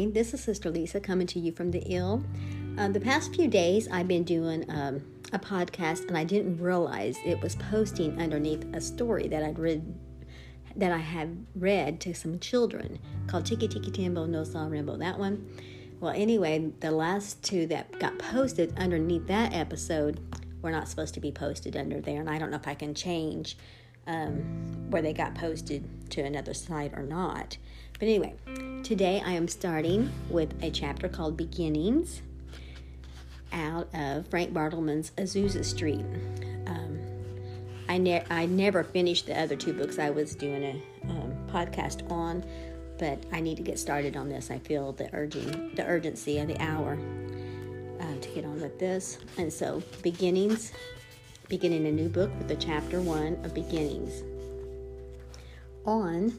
morning. This is Sister Lisa coming to you from the ill. Uh, the past few days, I've been doing um, a podcast, and I didn't realize it was posting underneath a story that I'd read that I had read to some children called Tikki Tikki Tembo No Saw Rainbow. That one. Well, anyway, the last two that got posted underneath that episode were not supposed to be posted under there, and I don't know if I can change um, where they got posted to another site or not. But anyway, today I am starting with a chapter called Beginnings out of Frank Bartleman's Azusa Street. Um, I, ne- I never finished the other two books I was doing a um, podcast on, but I need to get started on this. I feel the urging, the urgency of the hour uh, to get on with this. And so, beginnings, beginning a new book with the chapter one of beginnings. On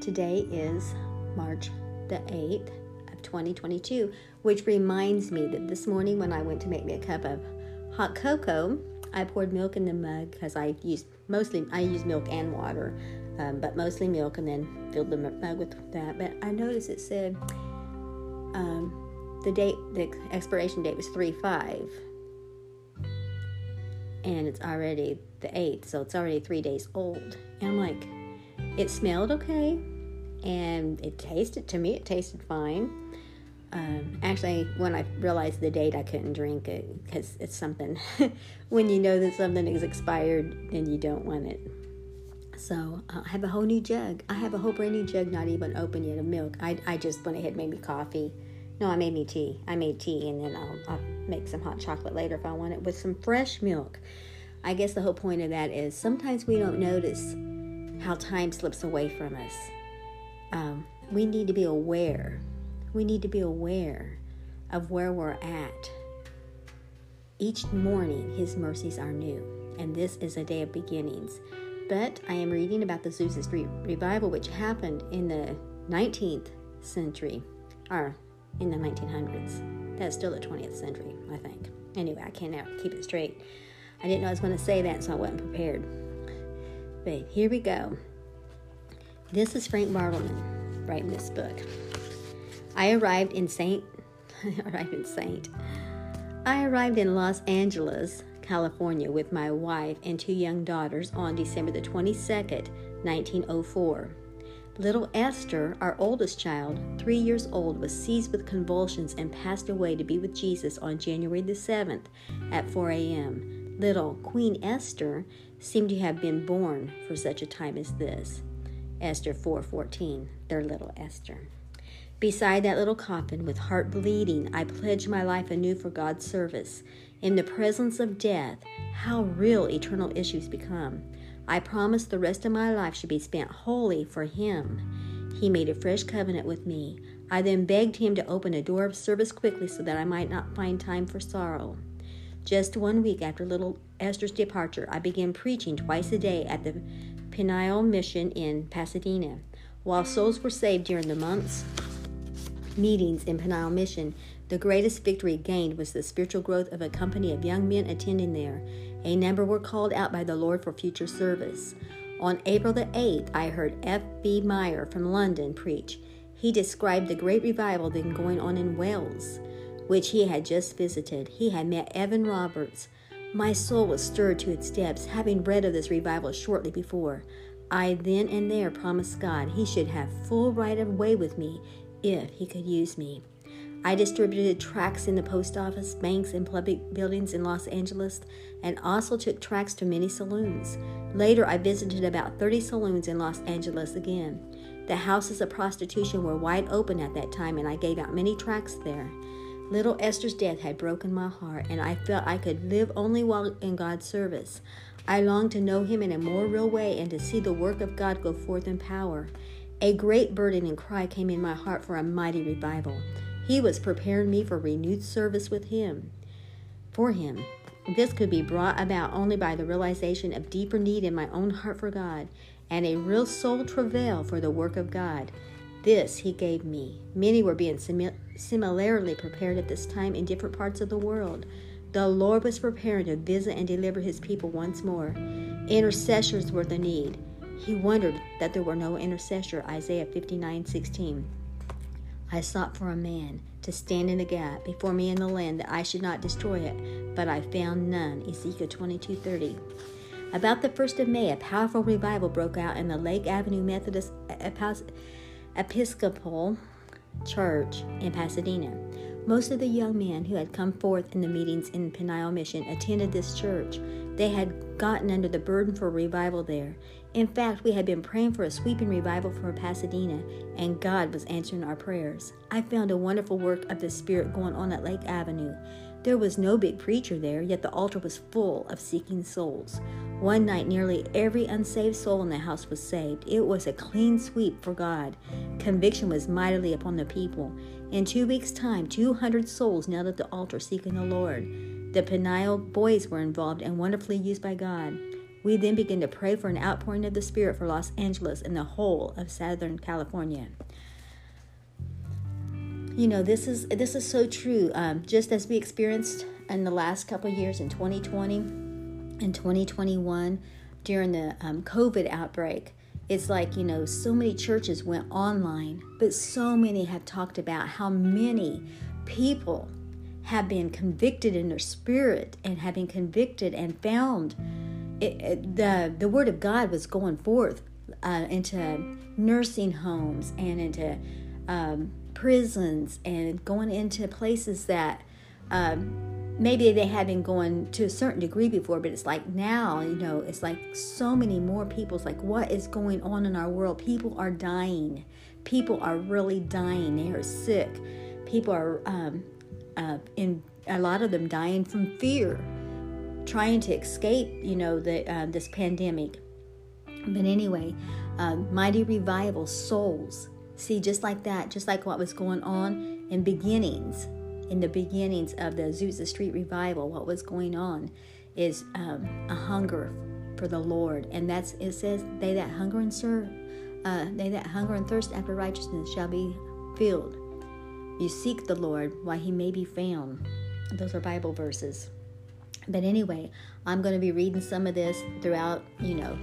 today is March the 8th of 2022, which reminds me that this morning when I went to make me a cup of hot cocoa, I poured milk in the mug because I used mostly I use milk and water, um, but mostly milk, and then filled the mug with that. But I noticed it said um, the date, the expiration date was three five, and it's already the eighth, so it's already three days old. And I'm like, it smelled okay, and it tasted to me. It tasted fine. Um, actually, when I realized the date, I couldn't drink it because it's something. when you know that something is expired, then you don't want it. So uh, I have a whole new jug. I have a whole brand new jug, not even open yet, of milk. I, I just went ahead and made me coffee. No, I made me tea. I made tea, and then I'll, I'll make some hot chocolate later if I want it with some fresh milk. I guess the whole point of that is sometimes we don't notice how time slips away from us. Um, we need to be aware we need to be aware of where we're at. Each morning, His mercies are new, and this is a day of beginnings. But I am reading about the Azusa Street revival, which happened in the 19th century, or in the 1900s. That's still the 20th century, I think. Anyway, I can't keep it straight. I didn't know I was going to say that, so I wasn't prepared. But here we go. This is Frank Bartleman writing this book. I arrived in Saint I arrived in Saint. I arrived in Los Angeles, California with my wife and two young daughters on December the 22nd, 1904. Little Esther, our oldest child, three years old, was seized with convulsions and passed away to be with Jesus on January the 7th at 4 a.m. Little Queen Esther seemed to have been born for such a time as this. Esther 4:14, their little Esther. Beside that little coffin, with heart bleeding, I pledge my life anew for God's service. In the presence of death, how real eternal issues become. I promise the rest of my life should be spent wholly for Him. He made a fresh covenant with me. I then begged Him to open a door of service quickly so that I might not find time for sorrow. Just one week after little Esther's departure, I began preaching twice a day at the Peniel Mission in Pasadena. While souls were saved during the months meetings in Peniel Mission, the greatest victory gained was the spiritual growth of a company of young men attending there. A number were called out by the Lord for future service. On April the 8th, I heard F.B. Meyer from London preach. He described the great revival then going on in Wales, which he had just visited. He had met Evan Roberts. My soul was stirred to its depths, having read of this revival shortly before. I then and there promised God he should have full right of way with me if he could use me. I distributed tracts in the post office, banks, and public buildings in Los Angeles, and also took tracts to many saloons. Later, I visited about 30 saloons in Los Angeles again. The houses of prostitution were wide open at that time, and I gave out many tracts there. Little Esther's death had broken my heart, and I felt I could live only while in God's service. I longed to know Him in a more real way and to see the work of God go forth in power. A great burden and cry came in my heart for a mighty revival. He was preparing me for renewed service with Him. For Him. This could be brought about only by the realization of deeper need in my own heart for God and a real soul travail for the work of God. This He gave me. Many were being similarly prepared at this time in different parts of the world. The Lord was preparing to visit and deliver His people once more. Intercessors were the need. He wondered that there were no intercessor, Isaiah 59 16. I sought for a man to stand in the gap before me in the land that I should not destroy it, but I found none. Ezekiel 22:30. About the 1st of May, a powerful revival broke out in the Lake Avenue Methodist uh, uh, Episcopal Church in Pasadena. Most of the young men who had come forth in the meetings in Peniel Mission attended this church. They had gotten under the burden for revival there. In fact, we had been praying for a sweeping revival for Pasadena, and God was answering our prayers. I found a wonderful work of the Spirit going on at Lake Avenue. There was no big preacher there, yet the altar was full of seeking souls. One night, nearly every unsaved soul in the house was saved. It was a clean sweep for God. Conviction was mightily upon the people. In two weeks' time, 200 souls knelt at the altar seeking the Lord. The Peniel boys were involved and wonderfully used by God. We then began to pray for an outpouring of the Spirit for Los Angeles and the whole of Southern California. You know, this is this is so true. Um, just as we experienced in the last couple years in 2020 and 2021 during the um, COVID outbreak, it's like you know so many churches went online, but so many have talked about how many people have been convicted in their spirit and have been convicted and found. It, it, the the word of God was going forth uh, into nursing homes and into um, prisons and going into places that um, maybe they had been going to a certain degree before, but it's like now, you know, it's like so many more people. It's like what is going on in our world? People are dying. People are really dying. They are sick. People are um, uh, in a lot of them dying from fear trying to escape, you know, the uh, this pandemic. But anyway, uh, mighty revival, souls. See, just like that, just like what was going on in beginnings, in the beginnings of the Azusa Street revival, what was going on is um, a hunger for the Lord, and that's it says, "They that hunger and serve, uh, they that hunger and thirst after righteousness shall be filled." You seek the Lord while He may be found. Those are Bible verses. But anyway, I'm going to be reading some of this throughout, you know,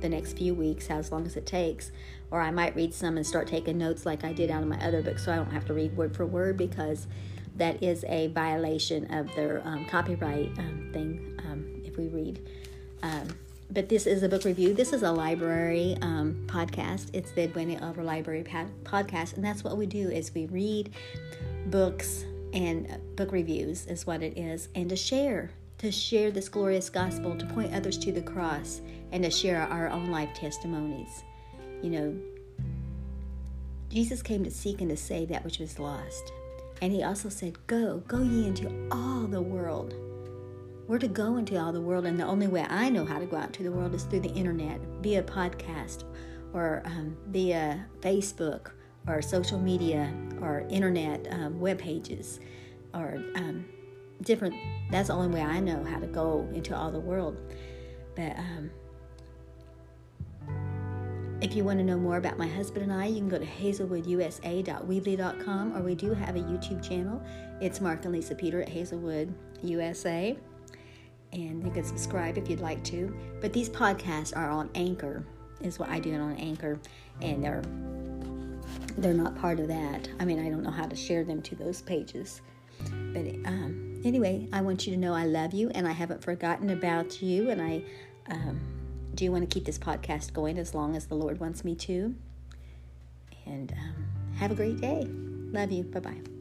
the next few weeks, as long as it takes. Or I might read some and start taking notes like I did out of my other book so I don't have to read word for word because that is a violation of their um, copyright um, thing um, if we read. Um, but this is a book review. This is a library um, podcast. It's the Edwina Elder Library podcast, and that's what we do is we read books and book reviews is what it is, and to share to share this glorious gospel, to point others to the cross, and to share our own life testimonies. You know, Jesus came to seek and to save that which was lost. And he also said, Go, go ye into all the world. We're to go into all the world, and the only way I know how to go out to the world is through the internet, via podcast, or um, via Facebook, or social media, or internet um, web pages, or um, different that's the only way I know how to go into all the world. But um, if you want to know more about my husband and I, you can go to hazelwoodusa.weebly.com or we do have a YouTube channel. It's Mark and Lisa Peter at Hazelwood USA. And you can subscribe if you'd like to. But these podcasts are on Anchor, is what I do it on Anchor. And they're they're not part of that. I mean, I don't know how to share them to those pages. But um, anyway, I want you to know I love you and I haven't forgotten about you. And I um, do you want to keep this podcast going as long as the Lord wants me to. And um, have a great day. Love you. Bye bye.